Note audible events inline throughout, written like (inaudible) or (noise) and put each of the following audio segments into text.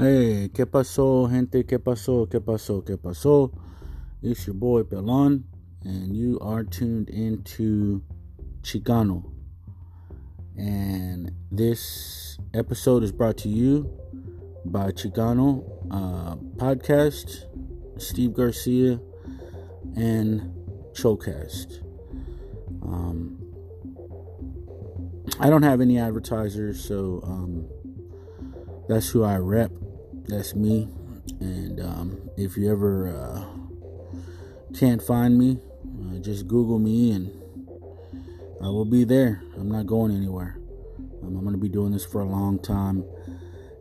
Hey, ¿qué pasó, gente? ¿Qué pasó? ¿Qué pasó? ¿Qué pasó? It's your boy Pelon, and you are tuned into Chicano. And this episode is brought to you by Chicano uh, Podcast, Steve Garcia, and Chocast. Um, I don't have any advertisers, so um, that's who I rep that's me. And um, if you ever uh, can't find me, uh, just Google me and I will be there. I'm not going anywhere. Um, I'm going to be doing this for a long time.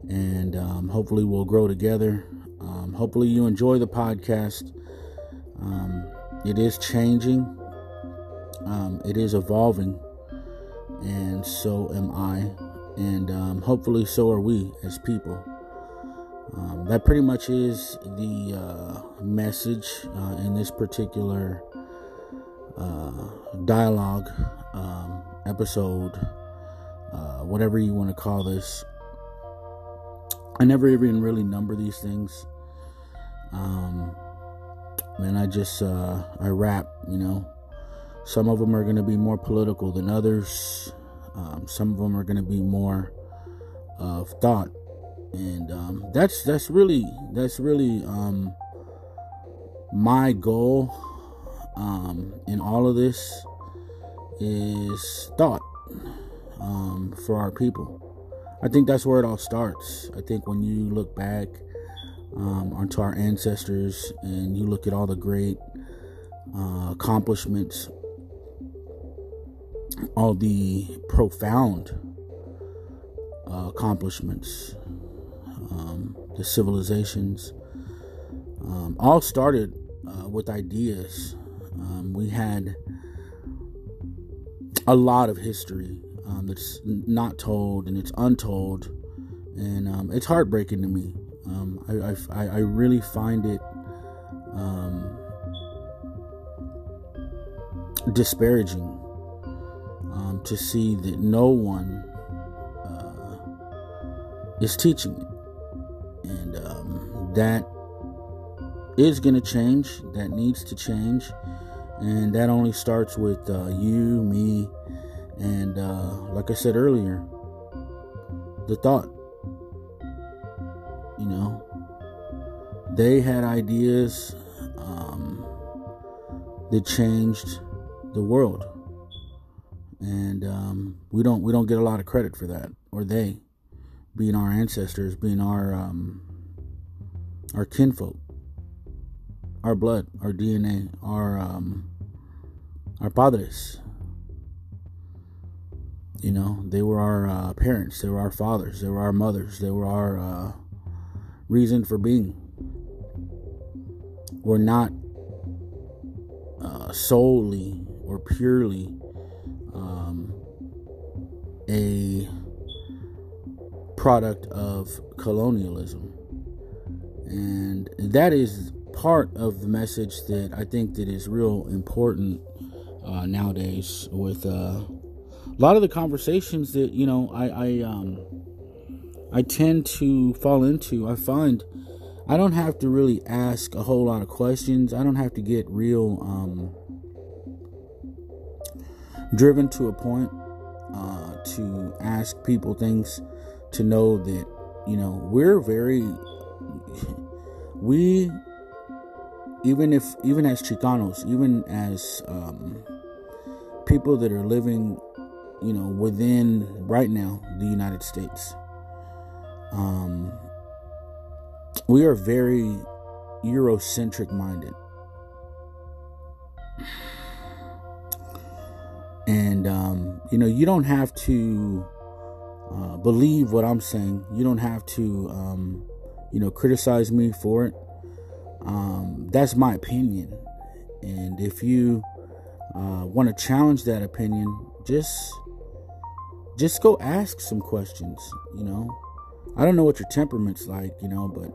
And um, hopefully, we'll grow together. Um, hopefully, you enjoy the podcast. Um, it is changing, um, it is evolving. And so am I. And hopefully, so are we as people. Um, that pretty much is the uh, message uh, in this particular uh, dialogue um, episode, uh, whatever you want to call this. I never even really number these things. Um, and I just uh, I rap, you know. Some of them are going to be more political than others. Um, some of them are going to be more of thought and um, that's that's really that's really um, my goal um, in all of this is thought um, for our people. I think that's where it all starts. I think when you look back um, onto our ancestors and you look at all the great uh, accomplishments, all the profound uh, accomplishments um, the civilizations, um, all started uh, with ideas. Um, we had a lot of history um, that's not told and it's untold, and um, it's heartbreaking to me. Um, I, I, I, really find it disparaging to see that no one uh, is teaching it and um, that is going to change. That needs to change, and that only starts with uh, you, me, and uh, like I said earlier, the thought. You know, they had ideas um, that changed the world, and um, we don't we don't get a lot of credit for that, or they being our ancestors, being our um, our kinfolk, our blood, our DNA, our um, our padres. You know, they were our uh, parents, they were our fathers, they were our mothers, they were our uh, reason for being. We're not uh, solely or purely um, a product of colonialism. And that is part of the message that I think that is real important uh, nowadays with uh, a lot of the conversations that you know I I, um, I tend to fall into. I find I don't have to really ask a whole lot of questions. I don't have to get real um, driven to a point uh, to ask people things to know that you know we're very we even if even as Chicanos, even as um, people that are living, you know, within right now the United States, um, we are very Eurocentric minded. And um, you know, you don't have to uh, believe what I'm saying. You don't have to, um, you know, criticize me for it. Um, that's my opinion. And if you uh, want to challenge that opinion, just just go ask some questions. You know, I don't know what your temperament's like, you know, but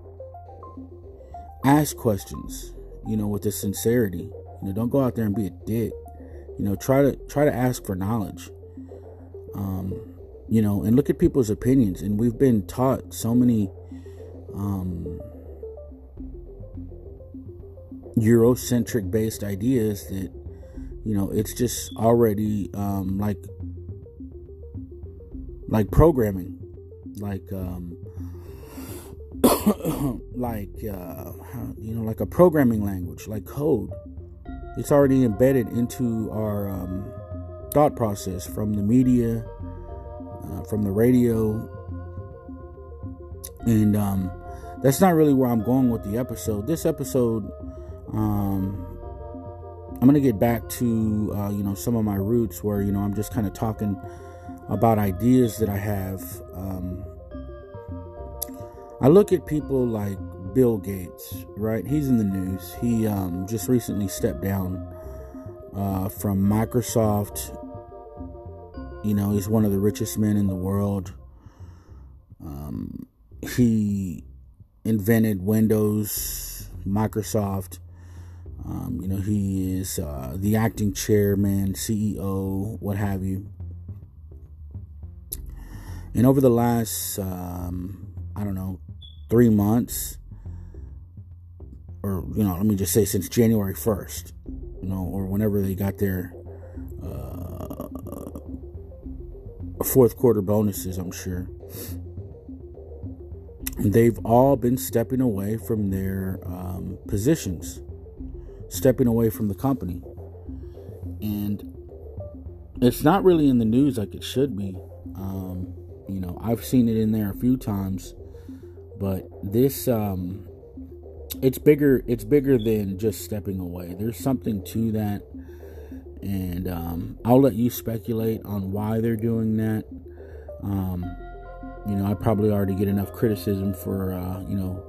ask questions. You know, with the sincerity. You know, don't go out there and be a dick. You know, try to try to ask for knowledge. Um, you know, and look at people's opinions. And we've been taught so many um, Eurocentric based ideas that, you know, it's just already um, like like programming, like um, (coughs) like uh, you know, like a programming language, like code. It's already embedded into our um, thought process from the media, uh, from the radio, and um, that's not really where I'm going with the episode. This episode, um, I'm gonna get back to uh, you know some of my roots, where you know I'm just kind of talking about ideas that I have. Um, I look at people like Bill Gates, right? He's in the news. He um, just recently stepped down uh, from Microsoft. You know, he's one of the richest men in the world. Um, he invented Windows, Microsoft. Um, you know, he is uh, the acting chairman, CEO, what have you. And over the last, um, I don't know, three months, or, you know, let me just say since January 1st, you know, or whenever they got their uh, fourth quarter bonuses, I'm sure, they've all been stepping away from their um, positions, stepping away from the company. And it's not really in the news like it should be. Um, you know, I've seen it in there a few times, but this um it's bigger it's bigger than just stepping away. There's something to that. And um, I'll let you speculate on why they're doing that. Um, you know, I probably already get enough criticism for, uh, you know,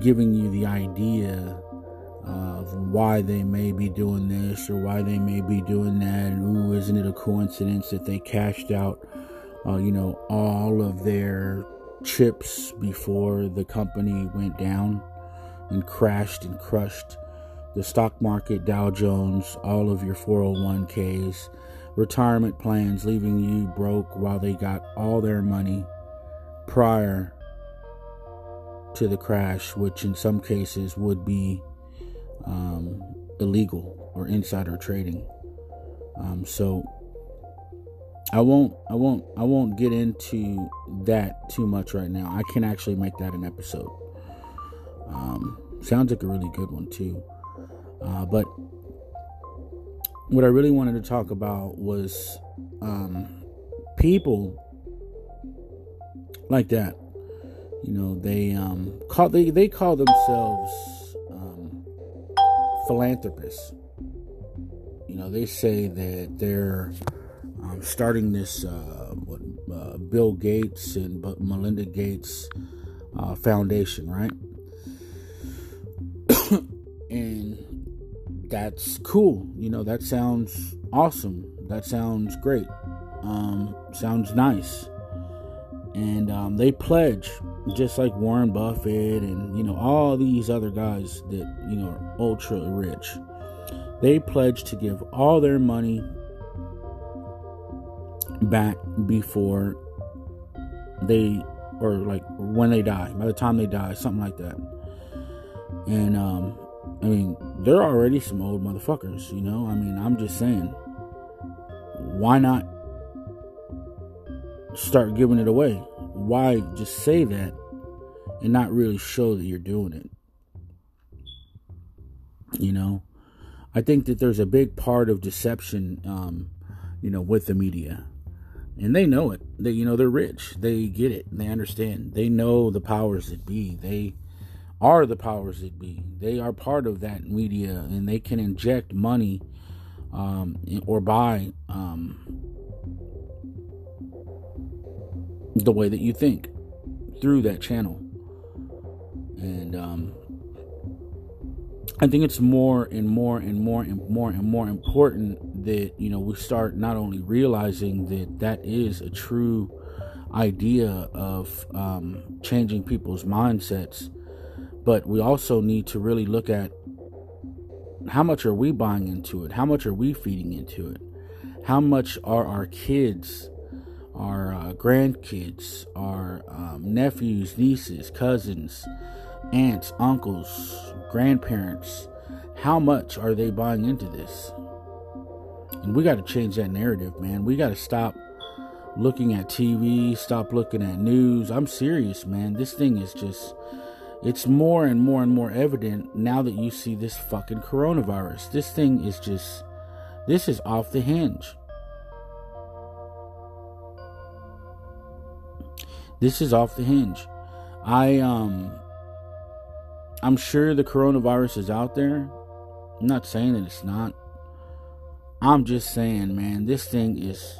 giving you the idea of why they may be doing this or why they may be doing that. And, ooh, isn't it a coincidence that they cashed out uh, you know, all of their chips before the company went down and crashed and crushed the stock market, Dow Jones, all of your 401ks, retirement plans, leaving you broke while they got all their money prior to the crash, which in some cases would be um, illegal or insider trading. Um, so I won't I won't I won't get into that too much right now. I can actually make that an episode. Um, sounds like a really good one too. Uh, but what I really wanted to talk about was um, people like that. You know, they um, call they they call themselves um, philanthropists. You know, they say that they're um, starting this uh, what, uh, Bill Gates and Melinda Gates uh, Foundation, right? (coughs) and that's cool. You know, that sounds awesome. That sounds great. Um, sounds nice. And um, they pledge, just like Warren Buffett and, you know, all these other guys that, you know, are ultra rich. They pledge to give all their money back before they or like when they die by the time they die something like that and um i mean they're already some old motherfuckers you know i mean i'm just saying why not start giving it away why just say that and not really show that you're doing it you know i think that there's a big part of deception um you know with the media and they know it. They, you know, they're rich. They get it. They understand. They know the powers that be. They are the powers that be. They are part of that media, and they can inject money um, or buy um, the way that you think through that channel. And um, I think it's more and more and more and more and more important that you know we start not only realizing that that is a true idea of um, changing people's mindsets, but we also need to really look at how much are we buying into it? How much are we feeding into it? How much are our kids our uh, grandkids, our um, nephews, nieces, cousins, aunts, uncles, grandparents, how much are they buying into this? And we got to change that narrative, man. We got to stop looking at TV, stop looking at news. I'm serious, man. This thing is just it's more and more and more evident now that you see this fucking coronavirus. This thing is just this is off the hinge. This is off the hinge. I um I'm sure the coronavirus is out there. I'm not saying that it's not. I'm just saying, man, this thing is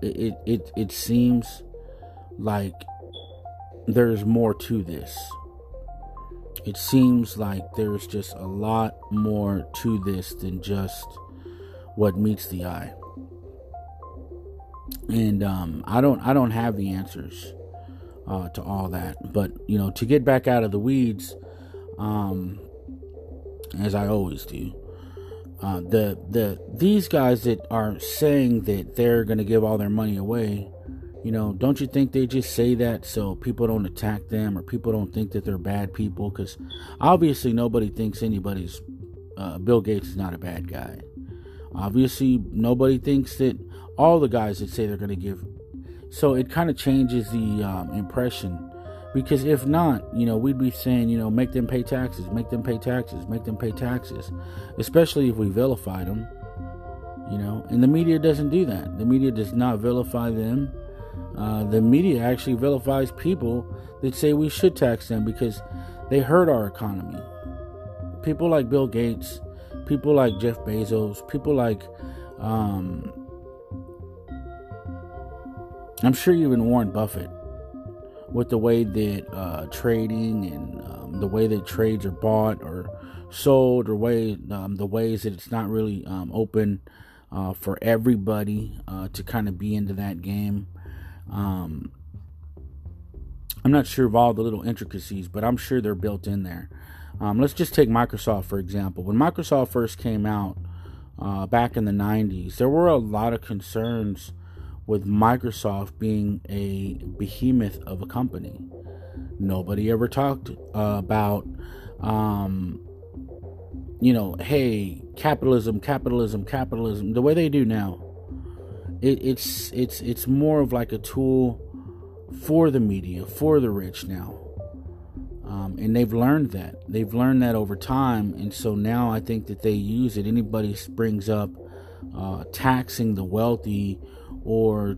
it it it seems like there's more to this. It seems like there's just a lot more to this than just what meets the eye. And um, I don't I don't have the answers uh, to all that, but you know, to get back out of the weeds, um, as I always do. Uh, the the these guys that are saying that they're going to give all their money away you know, don't you think they just say that so people don't attack them or people don't think that they're bad people? Because obviously nobody thinks anybody's uh, Bill Gates is not a bad guy. Obviously nobody thinks that all the guys that say they're going to give. So it kind of changes the um, impression. Because if not, you know, we'd be saying, you know, make them pay taxes, make them pay taxes, make them pay taxes, especially if we vilified them, you know. And the media doesn't do that. The media does not vilify them uh, the media actually vilifies people that say we should tax them because they hurt our economy. People like Bill Gates, people like Jeff Bezos, people like, um, I'm sure even Warren Buffett, with the way that uh, trading and um, the way that trades are bought or sold, or way um, the ways that it's not really um, open uh, for everybody uh, to kind of be into that game. Um, I'm not sure of all the little intricacies, but I'm sure they're built in there. Um, let's just take Microsoft for example. When Microsoft first came out uh, back in the 90s, there were a lot of concerns with Microsoft being a behemoth of a company. Nobody ever talked uh, about, um, you know, hey, capitalism, capitalism, capitalism, the way they do now it, it's it's it's more of like a tool for the media, for the rich now. Um, and they've learned that. They've learned that over time, and so now I think that they use it. Anybody brings up uh, taxing the wealthy or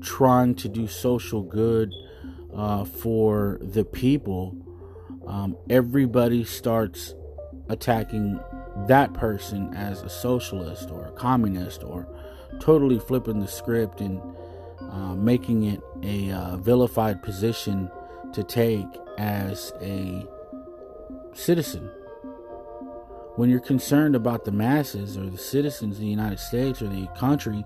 trying to do social good uh, for the people, um, everybody starts attacking that person as a socialist or a communist or totally flipping the script and uh, making it a uh, vilified position to take as a citizen. When you're concerned about the masses or the citizens of the United States or the country,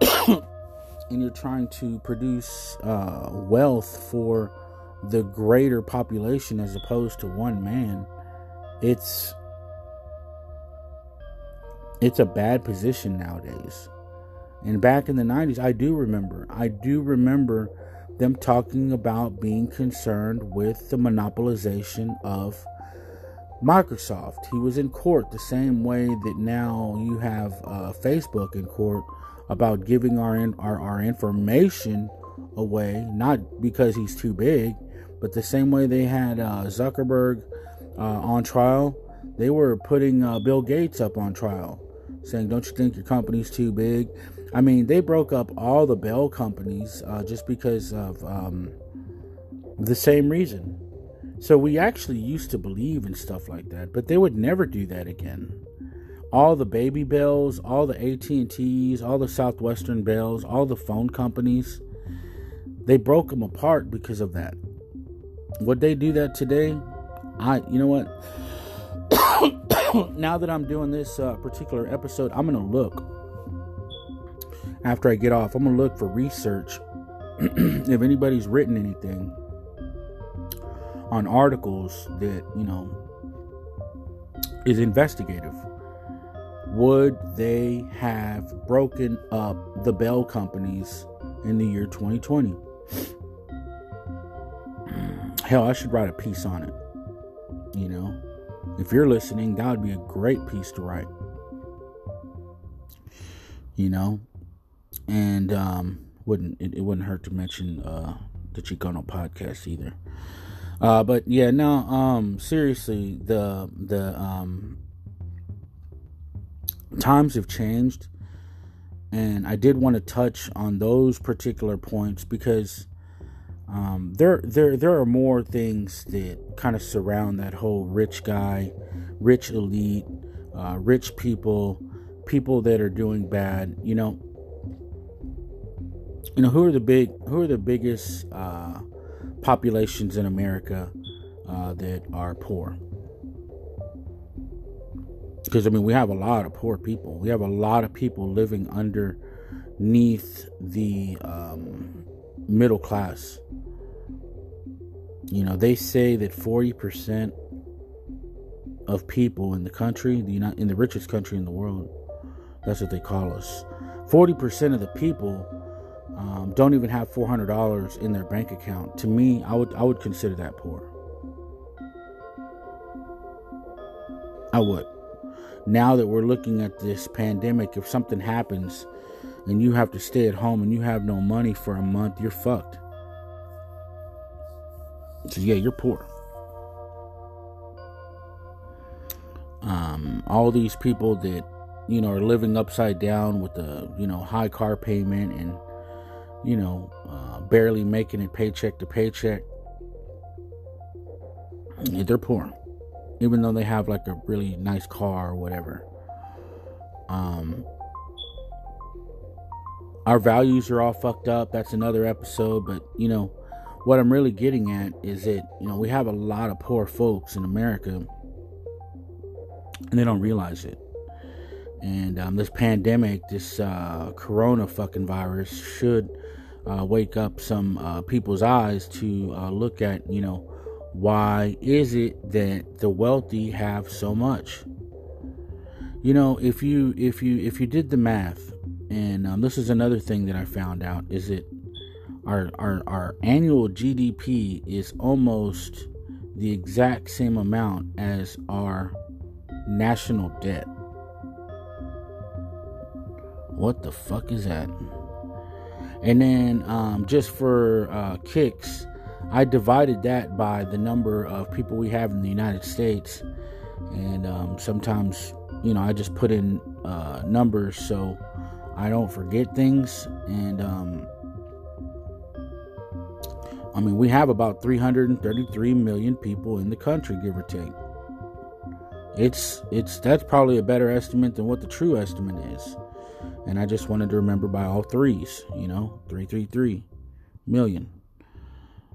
(coughs) and you're trying to produce uh, wealth for the greater population as opposed to one man, it's it's a bad position nowadays. And back in the 90s, I do remember, I do remember them talking about being concerned with the monopolization of Microsoft. He was in court the same way that now you have uh, Facebook in court about giving our, in, our our information away, not because he's too big, but the same way they had uh, Zuckerberg uh, on trial, they were putting uh, Bill Gates up on trial saying, Don't you think your company's too big? I mean, they broke up all the Bell companies uh, just because of um, the same reason. So we actually used to believe in stuff like that, but they would never do that again. All the baby bells, all the AT&Ts, all the Southwestern bells, all the phone companies, they broke them apart because of that. Would they do that today? I, you know what? (coughs) now that I'm doing this uh, particular episode, I'm going to look after I get off. I'm going to look for research (coughs) if anybody's written anything on articles that, you know, is investigative. would they have broken up the Bell companies in the year 2020? (coughs) Hell, I should write a piece on it. You know, if you're listening, that would be a great piece to write. You know, and um, wouldn't it, it wouldn't hurt to mention uh, the Chicano podcast either. Uh, but yeah, no, um, seriously, the the um, times have changed, and I did want to touch on those particular points because um, there there there are more things that kind of surround that whole rich guy, rich elite, uh, rich people, people that are doing bad. You know, you know who are the big who are the biggest uh, populations in America uh, that are poor. Because I mean, we have a lot of poor people. We have a lot of people living underneath the um, middle class. You know, they say that forty percent of people in the country, the United, in the richest country in the world, that's what they call us. Forty percent of the people um, don't even have four hundred dollars in their bank account. To me, I would I would consider that poor. I would. Now that we're looking at this pandemic, if something happens and you have to stay at home and you have no money for a month, you're fucked. So yeah, you're poor. Um, all these people that you know are living upside down with the you know high car payment and you know, uh, barely making it paycheck to paycheck, they're poor, even though they have like a really nice car or whatever. Um, our values are all fucked up. That's another episode, but you know, what I'm really getting at is that you know we have a lot of poor folks in America, and they don't realize it. And um, this pandemic, this uh, corona fucking virus, should uh, wake up some uh, people's eyes to uh, look at, you know, why is it that the wealthy have so much? You know, if you if you if you did the math, and um, this is another thing that I found out is that our our our annual GDP is almost the exact same amount as our national debt. What the fuck is that? And then um, just for uh, kicks, I divided that by the number of people we have in the United States. And um, sometimes, you know, I just put in uh, numbers so I don't forget things. And um, I mean, we have about 333 million people in the country, give or take. It's it's that's probably a better estimate than what the true estimate is. And I just wanted to remember by all threes, you know, 333 million.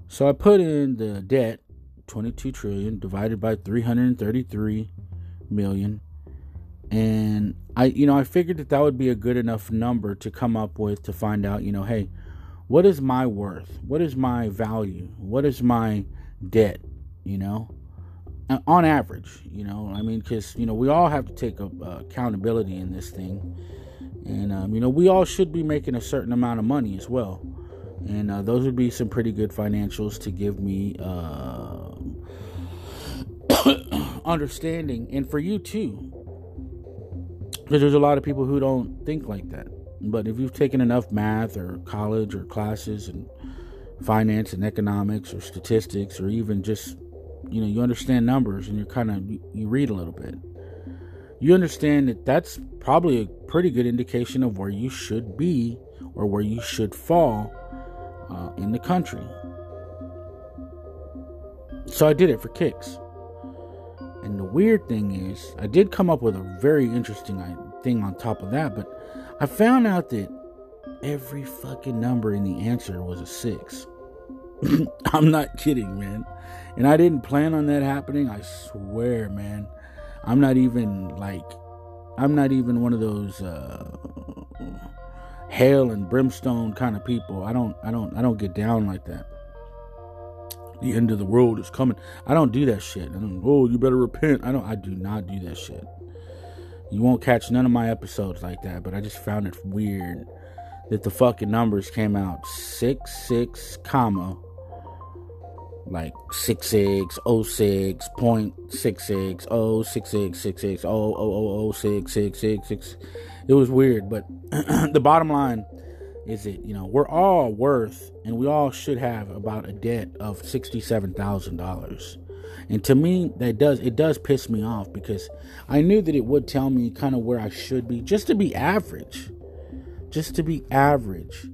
So I put in the debt, 22 trillion divided by 333 million. And I, you know, I figured that that would be a good enough number to come up with to find out, you know, hey, what is my worth? What is my value? What is my debt? You know, on average, you know, I mean, because, you know, we all have to take a, uh, accountability in this thing and, um, you know, we all should be making a certain amount of money as well. And uh, those would be some pretty good financials to give me uh, (coughs) understanding. And for you too. Because there's a lot of people who don't think like that. But if you've taken enough math or college or classes and finance and economics or statistics or even just, you know, you understand numbers and you're kind of, you read a little bit you understand that that's probably a pretty good indication of where you should be or where you should fall uh, in the country. So I did it for kicks. And the weird thing is, I did come up with a very interesting thing on top of that, but I found out that every fucking number in the answer was a six. (clears throat) I'm not kidding, man. And I didn't plan on that happening. I swear, man. I'm not even like I'm not even one of those uh, hell and brimstone kind of people. I don't I don't I don't get down like that. The end of the world is coming. I don't do that shit. Don't, oh, you better repent. I don't I do not do that shit. You won't catch none of my episodes like that, but I just found it weird that the fucking numbers came out six six comma like six six oh six point six six oh six six six six oh oh oh oh six six six six. It was weird, but (clears throat) the bottom line is it you know we're all worth and we all should have about a debt of sixty seven thousand dollars. And to me, that does it does piss me off because I knew that it would tell me kind of where I should be, just to be average, just to be average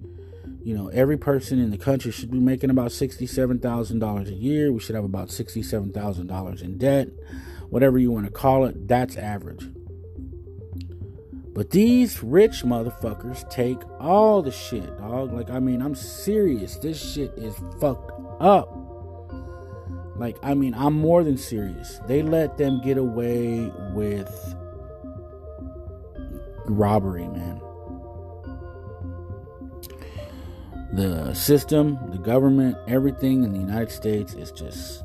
you know, every person in the country should be making about $67,000 a year. We should have about $67,000 in debt. Whatever you want to call it, that's average. But these rich motherfuckers take all the shit, dog. Like, I mean, I'm serious. This shit is fucked up. Like, I mean, I'm more than serious. They let them get away with robbery, man. the system, the government, everything in the United States is just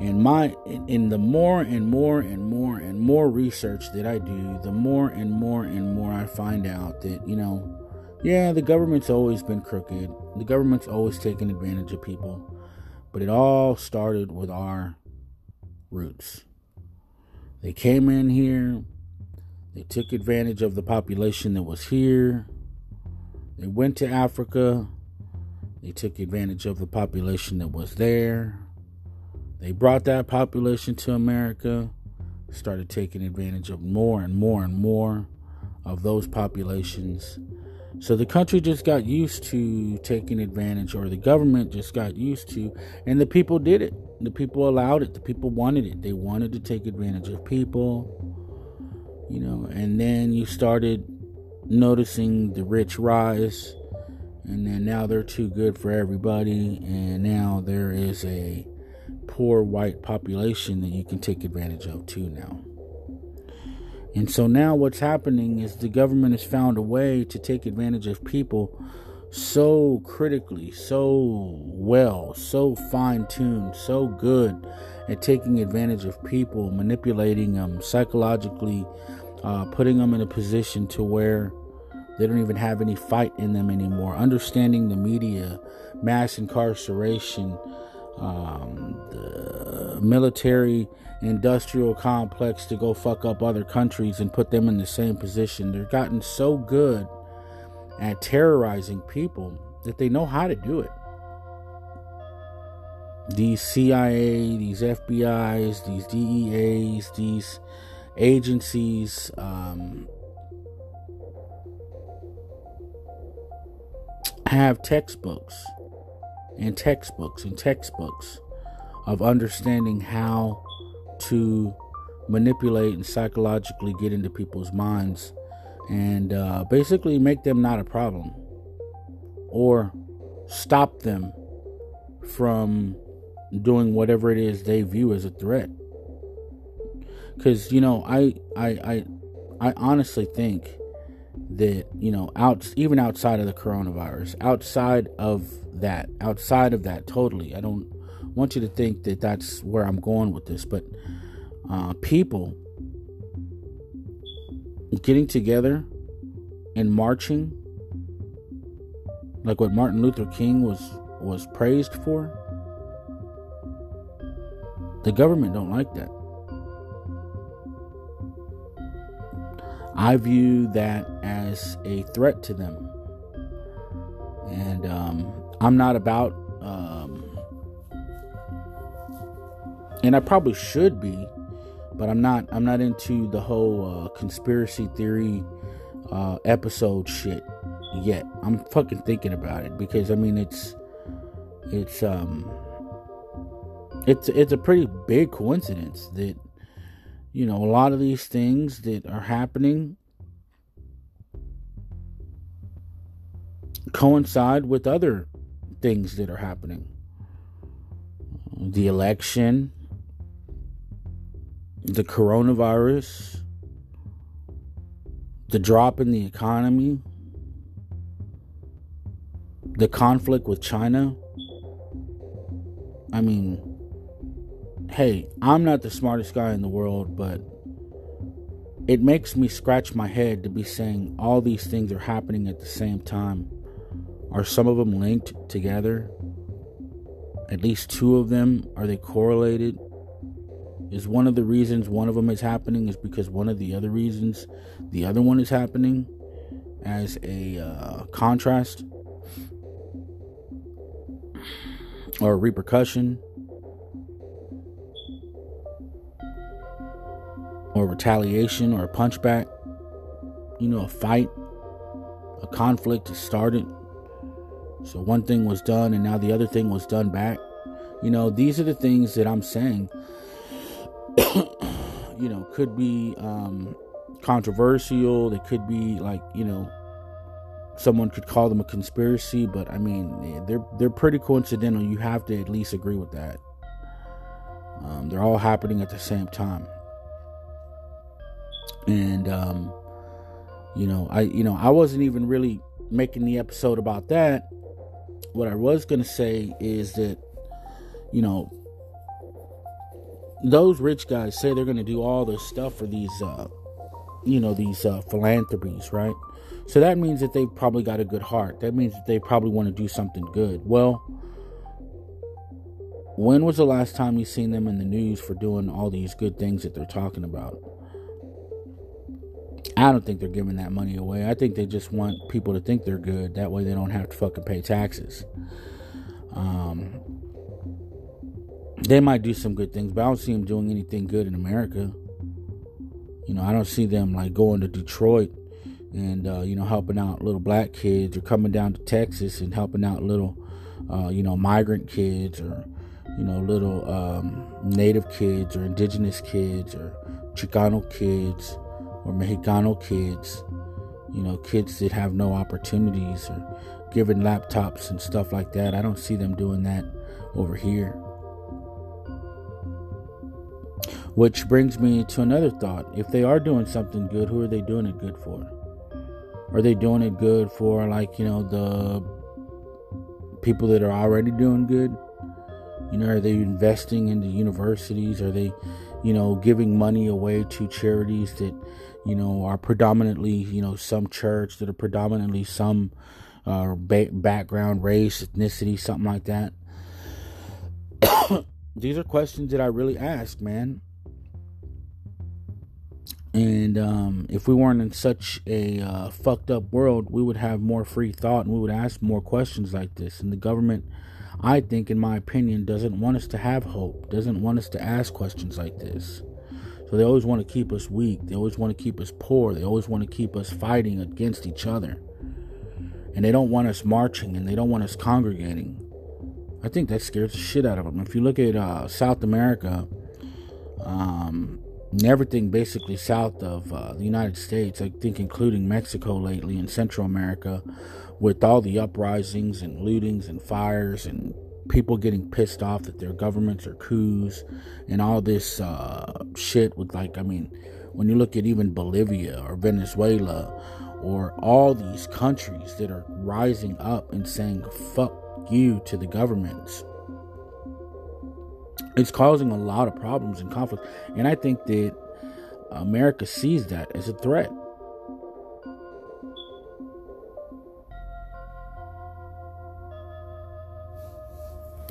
in my in the more and more and more and more research that I do, the more and more and more I find out that, you know, yeah, the government's always been crooked. The government's always taken advantage of people. But it all started with our roots. They came in here, they took advantage of the population that was here they went to Africa. They took advantage of the population that was there. They brought that population to America, started taking advantage of more and more and more of those populations. So the country just got used to taking advantage, or the government just got used to, and the people did it. The people allowed it. The people wanted it. They wanted to take advantage of people, you know, and then you started noticing the rich rise, and then now they're too good for everybody, and now there is a poor white population that you can take advantage of too now. And so now what's happening is the government has found a way to take advantage of people so critically, so well, so fine tuned, so good at taking advantage of people, manipulating them psychologically, uh, putting them in a position to where they don't even have any fight in them anymore. Understanding the media, mass incarceration, um, the military industrial complex to go fuck up other countries and put them in the same position. They've gotten so good at terrorizing people that they know how to do it. These CIA, these FBI's, these DEAs, these agencies, um, have textbooks and textbooks and textbooks of understanding how to manipulate and psychologically get into people's minds and uh, basically make them not a problem or stop them from doing whatever it is they view as a threat. Because you know I, I i i honestly think that you know out even outside of the coronavirus outside of that outside of that totally. I don't want you to think that that's where i'm going with this but uh, people getting together and marching like what martin luther king was was praised for the government don't like that I view that as a threat to them. And um, I'm not about, um, and I probably should be, but I'm not. I'm not into the whole uh, conspiracy theory uh, episode shit yet. I'm fucking thinking about it because I mean it's it's um it's it's a pretty big coincidence that you know, a lot of these things that are happening coincide with other things that are happening. The election, the coronavirus, the drop in the economy, the conflict with China. I mean, hey, I'm not the smartest guy in the world, but it makes me scratch my head to be saying all these things are happening at the same time. Are some of them linked together? At least two of them, are they correlated? Is one of the reasons one of them is happening is because one of the other reasons the other one is happening as a uh, contrast or a repercussion or retaliation or a punchback? You know, a fight, a conflict started. So one thing was done and now the other thing was done back. You know, these are the things that I'm saying, (coughs) you know, could be um, controversial. They could be like, you know, someone could call them a conspiracy, but I mean, they're they're pretty coincidental. You have to at least agree with that. Um, they're all happening at the same time and um, you know, I you know I wasn't even really making the episode about that. What I was gonna say is that you know those rich guys say they're gonna do all this stuff for these uh, you know these uh, philanthropies, right? So that means that they probably got a good heart. That means that they probably want to do something good. Well, when was the last time you seen them in the news for doing all these good things that they're talking about? I don't think they're giving that money away. I think they just want people to think they're good. That way they don't have to fucking pay taxes. Um, they might do some good things, but I don't see them doing anything good in America. You know, I don't see them like going to Detroit and uh, you know helping out little black kids or coming down to Texas and helping out little uh, you know migrant kids or you know little um, native kids or indigenous kids or Chicano kids or Mexicano kids, you know, kids that have no opportunities or given laptops and stuff like that. I don't see them doing that over here. Which brings me to another thought. If they are doing something good, who are they doing it good for? Are they doing it good for, like, you know, the people that are already doing good? You know, are they investing into universities? Are they, you know, giving money away to charities that you know, are predominantly, you know, some church that are predominantly some uh, ba- background, race, ethnicity, something like that. (coughs) These are questions that I really ask, man. And um, if we weren't in such a uh, fucked up world, we would have more free thought and we would ask more questions like this. And the government, I think, in my opinion, doesn't want us to have hope, doesn't want us to ask questions like this. So they always want to keep us weak. They always want to keep us poor. They always want to keep us fighting against each other. And they don't want us marching and they don't want us congregating. I think that scares the shit out of them. If you look at uh, South America, um, and everything basically south of uh, the United States, I think including Mexico lately and Central America, with all the uprisings and lootings and fires and people getting pissed off that their governments are coups and all this uh, shit with like i mean when you look at even bolivia or venezuela or all these countries that are rising up and saying fuck you to the governments it's causing a lot of problems and conflict and i think that america sees that as a threat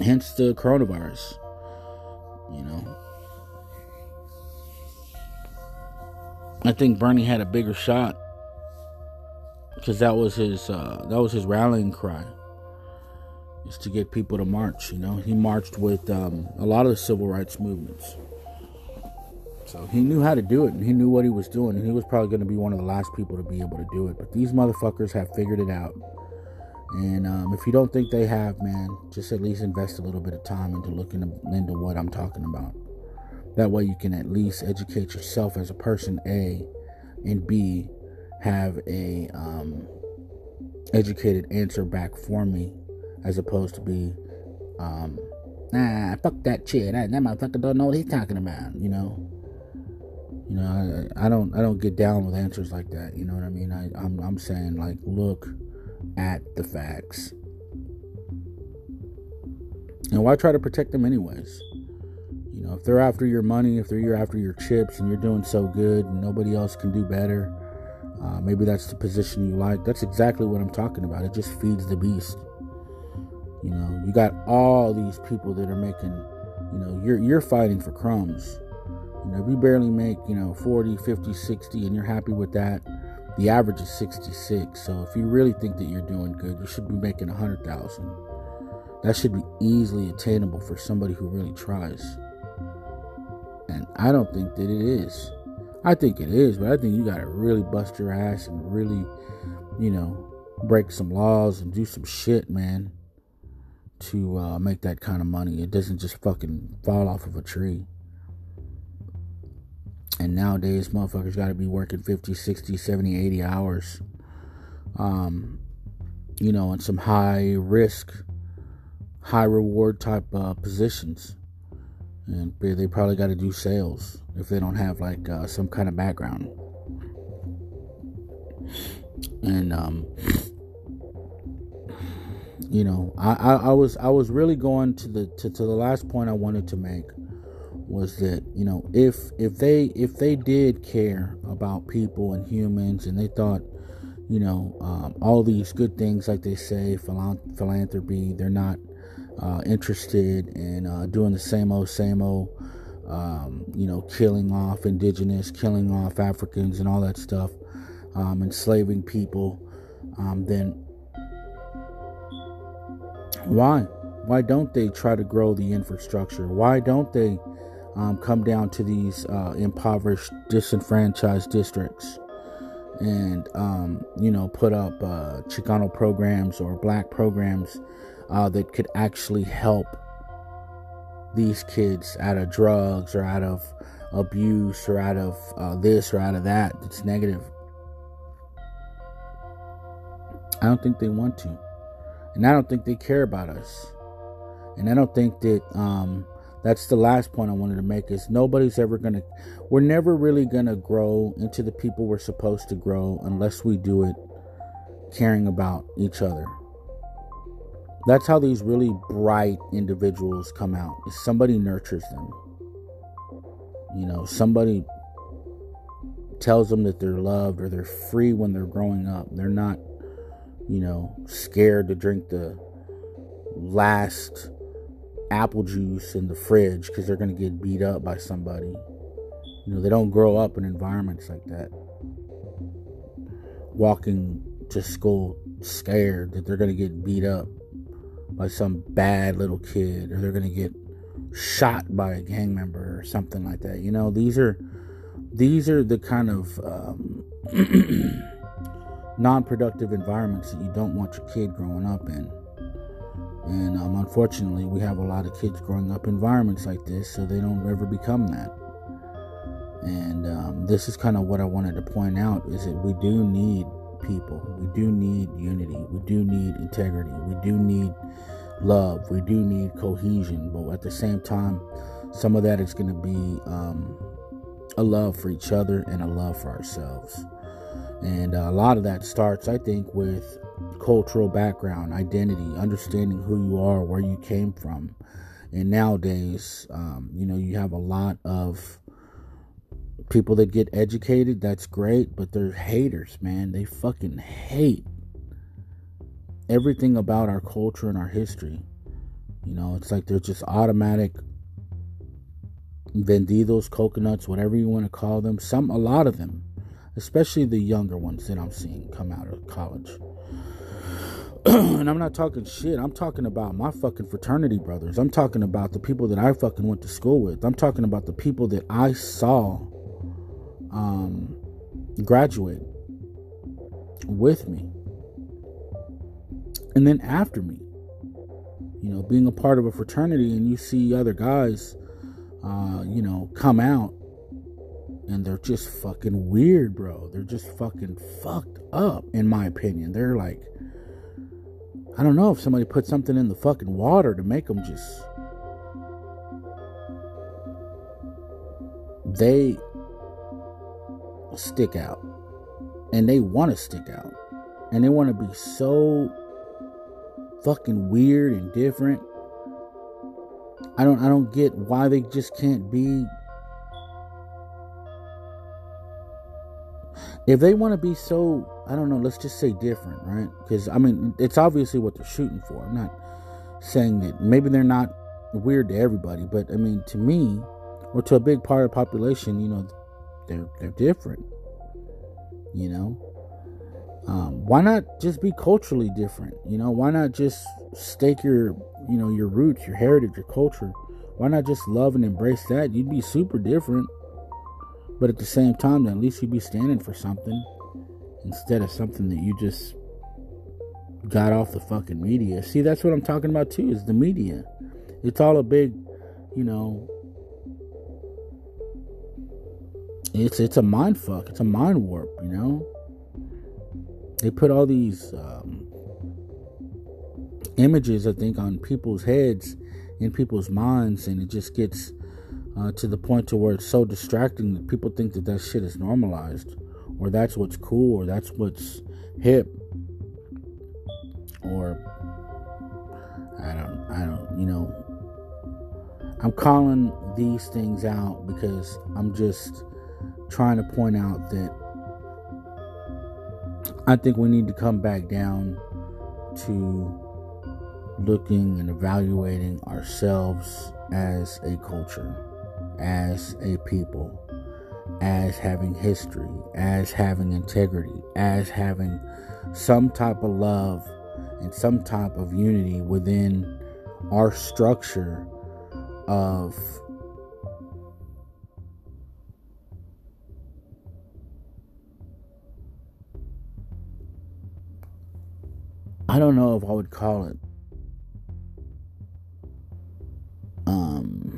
hence the coronavirus. You know, I think Bernie had a bigger shot because that was his uh, that was his rallying cry, is to get people to march. You know, he marched with um, a lot of the civil rights movements, so he knew how to do it and he knew what he was doing, and he was probably going to be one of the last people to be able to do it. But these motherfuckers have figured it out. And um, if you don't think they have, man, just at least invest a little bit of time into looking into what I'm talking about. That way, you can at least educate yourself as a person, A, and B, have a um, educated answer back for me, as opposed to be, um, nah, fuck that shit. That, that motherfucker don't know what he's talking about. You know. You know, I, I don't, I don't get down with answers like that. You know what I mean? I, I'm, I'm saying like, look at the facts. And why try to protect them anyways? You know, if they're after your money, if they're after your chips and you're doing so good and nobody else can do better, uh, maybe that's the position you like. That's exactly what I'm talking about. It just feeds the beast. You know, you got all these people that are making, you know, you're you're fighting for crumbs. You know, if you barely make, you know, 40, 50, 60 and you're happy with that, the average is 66. So if you really think that you're doing good, you should be making 100,000. That should be easily attainable for somebody who really tries. And I don't think that it is. I think it is, but I think you got to really bust your ass and really, you know, break some laws and do some shit, man, to uh, make that kind of money. It doesn't just fucking fall off of a tree. And nowadays, motherfuckers got to be working 50, 60, 70, 80 hours. Um, you know, in some high risk, high reward type uh, positions. And they probably got to do sales if they don't have like uh, some kind of background. And um, you know, I, I, I was I was really going to the to, to the last point I wanted to make was that you know if if they if they did care about people and humans and they thought you know um, all these good things like they say philanthropy they're not uh, interested in uh, doing the same old same old um, you know killing off indigenous killing off africans and all that stuff um, enslaving people um, then why why don't they try to grow the infrastructure? Why don't they um, come down to these uh, impoverished, disenfranchised districts and, um, you know, put up uh, Chicano programs or black programs uh, that could actually help these kids out of drugs or out of abuse or out of uh, this or out of that that's negative. I don't think they want to. And I don't think they care about us. And I don't think that um, that's the last point I wanted to make is nobody's ever going to we're never really going to grow into the people we're supposed to grow unless we do it caring about each other. That's how these really bright individuals come out. Is somebody nurtures them. You know, somebody tells them that they're loved or they're free when they're growing up. They're not, you know, scared to drink the last apple juice in the fridge because they're going to get beat up by somebody. You know, they don't grow up in environments like that. Walking to school scared that they're going to get beat up by some bad little kid or they're going to get shot by a gang member or something like that. You know, these are these are the kind of um, (clears throat) non-productive environments that you don't want your kid growing up in. And um, unfortunately, we have a lot of kids growing up in environments like this, so they don't ever become that. And um, this is kind of what I wanted to point out: is that we do need people, we do need unity, we do need integrity, we do need love, we do need cohesion. But at the same time, some of that is going to be um, a love for each other and a love for ourselves. And uh, a lot of that starts, I think, with cultural background, identity, understanding who you are, where you came from. And nowadays, um, you know, you have a lot of people that get educated. That's great, but they're haters, man. They fucking hate everything about our culture and our history. You know, it's like they're just automatic vendidos, coconuts, whatever you want to call them. Some, a lot of them, especially the younger ones that I'm seeing come out of college. (clears throat) and I'm not talking shit. I'm talking about my fucking fraternity brothers. I'm talking about the people that I fucking went to school with. I'm talking about the people that I saw um, graduate with me. And then after me. You know, being a part of a fraternity and you see other guys, uh, you know, come out and they're just fucking weird, bro. They're just fucking fucked up, in my opinion. They're like, I don't know if somebody put something in the fucking water to make them just. They stick out. And they want to stick out. And they want to be so fucking weird and different. I don't I don't get why they just can't be if they want to be so I don't know, let's just say different, right? Cuz I mean, it's obviously what they're shooting for. I'm not saying that maybe they're not weird to everybody, but I mean, to me or to a big part of the population, you know, they're they're different. You know? Um, why not just be culturally different? You know, why not just stake your, you know, your roots, your heritage, your culture? Why not just love and embrace that? You'd be super different, but at the same time, at least you'd be standing for something instead of something that you just got off the fucking media. See, that's what I'm talking about too. Is the media? It's all a big, you know. It's it's a mind fuck. It's a mind warp. You know they put all these um, images, I think, on people's heads, in people's minds, and it just gets uh, to the point to where it's so distracting that people think that that shit is normalized, or that's what's cool, or that's what's hip, or I don't, I don't, you know. I'm calling these things out because I'm just trying to point out that I think we need to come back down to looking and evaluating ourselves as a culture, as a people, as having history, as having integrity, as having some type of love and some type of unity within our structure of I don't know if I would call it um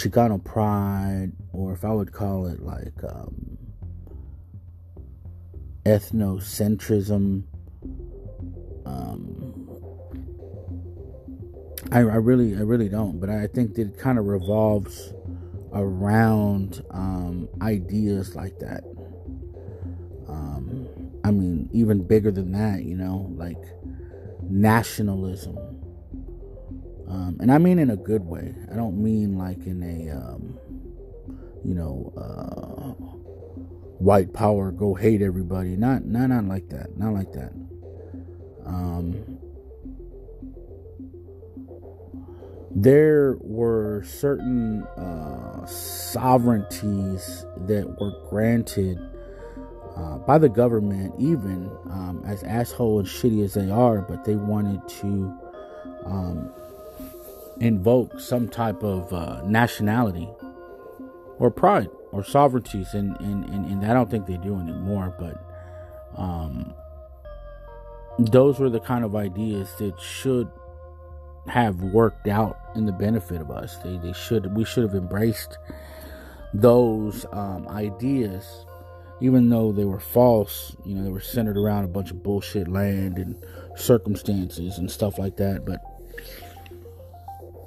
Chicano pride or if I would call it like um ethnocentrism um I, I really I really don't but I think that it kind of revolves around um ideas like that I mean, even bigger than that, you know, like nationalism. Um, and I mean in a good way. I don't mean like in a, um, you know, uh, white power, go hate everybody. Not, not, not like that. Not like that. Um, there were certain uh, sovereignties that were granted uh, by the government, even um, as asshole and shitty as they are, but they wanted to um, invoke some type of uh, nationality or pride or sovereignties, and, and, and, and, I don't think they do anymore, but um, those were the kind of ideas that should have worked out in the benefit of us. They, they should we should have embraced those um, ideas even though they were false, you know, they were centered around a bunch of bullshit land and circumstances and stuff like that. But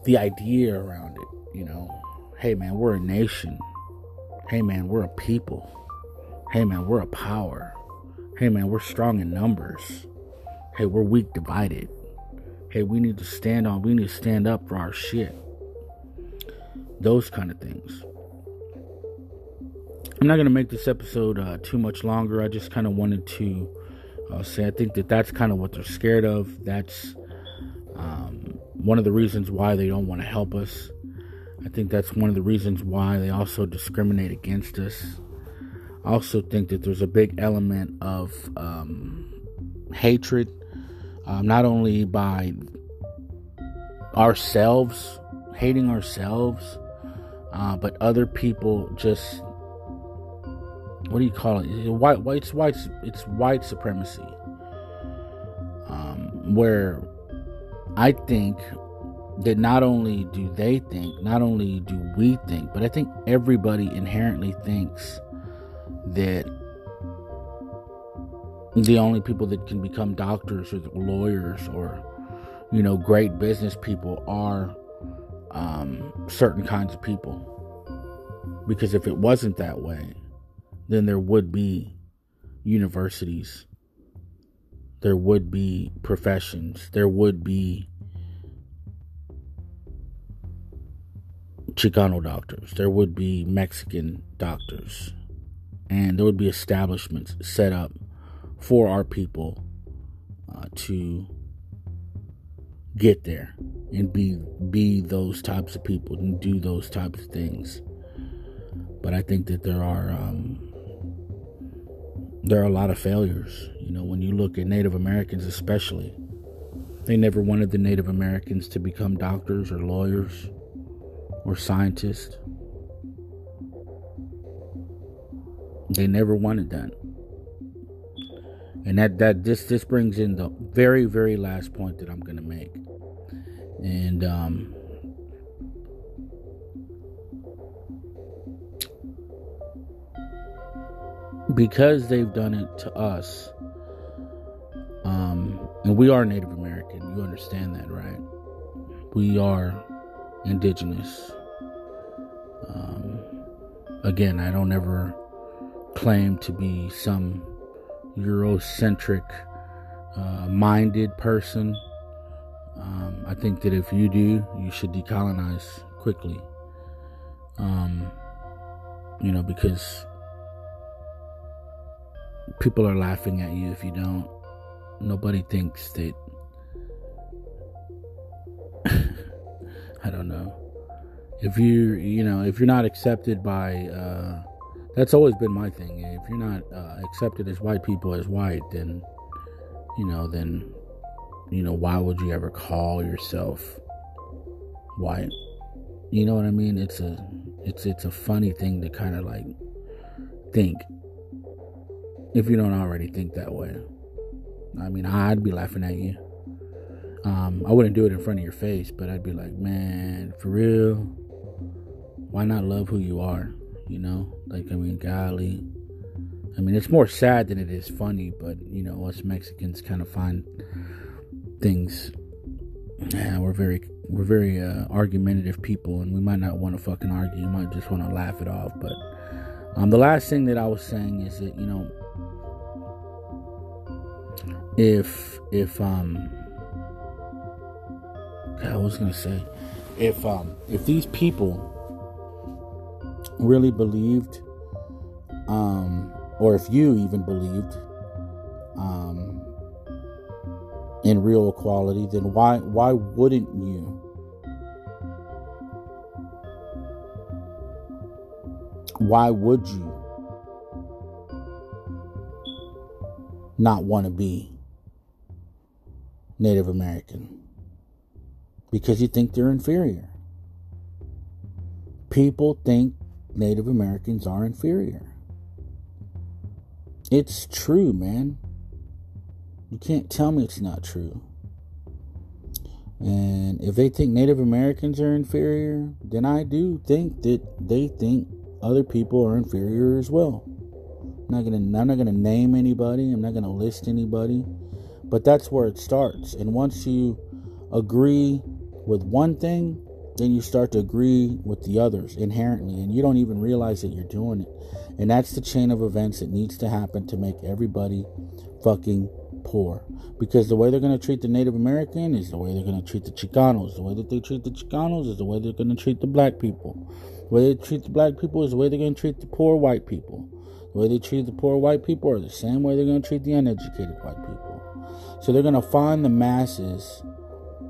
the idea around it, you know, hey man, we're a nation. Hey man, we're a people. Hey man, we're a power. Hey man, we're strong in numbers. Hey, we're weak divided. Hey, we need to stand on, we need to stand up for our shit. Those kind of things. I'm not going to make this episode uh, too much longer. I just kind of wanted to uh, say I think that that's kind of what they're scared of. That's one of the reasons why they don't want to help us. I think that's one of the reasons why they also discriminate against us. I also think that there's a big element of um, hatred, um, not only by ourselves, hating ourselves, uh, but other people just what do you call it? White, white, it's white, it's white supremacy. Um, where I think that not only do they think, not only do we think, but I think everybody inherently thinks that the only people that can become doctors or lawyers or you know great business people are um, certain kinds of people. Because if it wasn't that way then there would be universities, there would be professions, there would be Chicano doctors, there would be Mexican doctors, and there would be establishments set up for our people uh, to get there and be be those types of people and do those types of things. But I think that there are um, there are a lot of failures. You know, when you look at Native Americans, especially, they never wanted the Native Americans to become doctors or lawyers or scientists. They never wanted that. And that, that this this brings in the very, very last point that I'm gonna make. And um because they've done it to us, um, and we are Native American, you understand that, right? We are indigenous. Um, again, I don't ever claim to be some Eurocentric uh, minded person. Um, I think that if you do, you should decolonize quickly. Um, you know, because people are laughing at you if you don't. Nobody thinks that. (laughs) I don't know. If you, you know, if you're not accepted by, uh, that's always been my thing. If you're not uh, accepted as white people as white, then, you know, then, you know, why would you ever call yourself white? You know what I mean? It's a, it's it's a funny thing to kind of like think if you don't already think that way. I mean, I'd be laughing at you. Um, I wouldn't do it in front of your face, but I'd be like, man, for real, why not love who you are? You know, like I mean, golly. I mean, it's more sad than it is funny, but you know, us Mexicans kind of find things. Yeah, we're very we're very uh, argumentative people, and we might not want to fucking argue. You might just want to laugh it off. But um, the last thing that I was saying is that you know if if um I was gonna say? If um if these people really believed um or if you even believed um in real equality then why why wouldn't you? Why would you not want to be Native American because you think they're inferior. People think Native Americans are inferior. It's true, man. You can't tell me it's not true. And if they think Native Americans are inferior, then I do think that they think other people are inferior as well. I'm not gonna I'm not gonna name anybody, I'm not gonna list anybody. But that's where it starts. And once you agree with one thing, then you start to agree with the others inherently. And you don't even realize that you're doing it. And that's the chain of events that needs to happen to make everybody fucking poor. Because the way they're going to treat the Native American is the way they're going to treat the Chicanos. The way that they treat the Chicanos is the way they're going to treat the black people. The way they treat the black people is the way they're going to treat the poor white people. The way they treat the poor white people are the same way they're going to treat the uneducated white people. So they're going to find the masses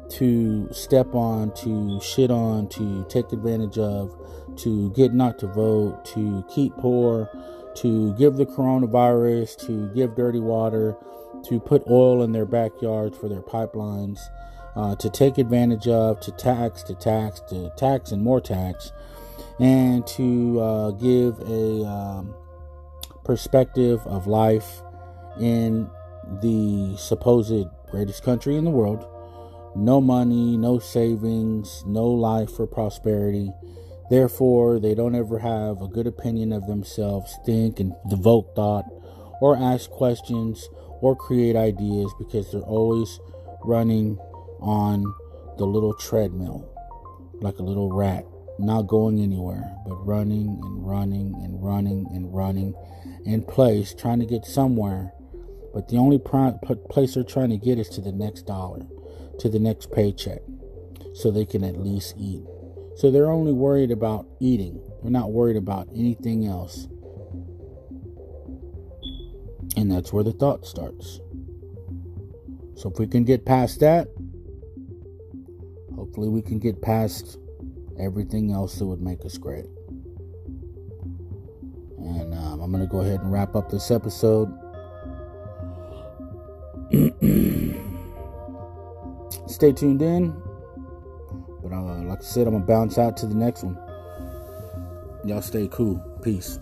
to step on, to shit on, to take advantage of, to get not to vote, to keep poor, to give the coronavirus, to give dirty water, to put oil in their backyards for their pipelines, uh, to take advantage of, to tax, to tax, to tax and more tax, and to uh, give a um, perspective of life in the supposed greatest country in the world. No money, no savings, no life for prosperity. Therefore, they don't ever have a good opinion of themselves, think and devote thought, or ask questions or create ideas because they're always running on the little treadmill like a little rat, not going anywhere, but running and running and running and running in place, trying to get somewhere but the only place they're trying to get is to the next dollar, to the next paycheck, so they can at least eat, So they're only worried about eating. They're not worried about anything else. And that's where the thought starts. So if we can get past that, hopefully we can get past everything else that would make us great. And um, I'm going to go ahead and wrap up this episode. Stay tuned in. But uh, like I said, I'm going to bounce out to the next one. Y'all stay cool. Peace.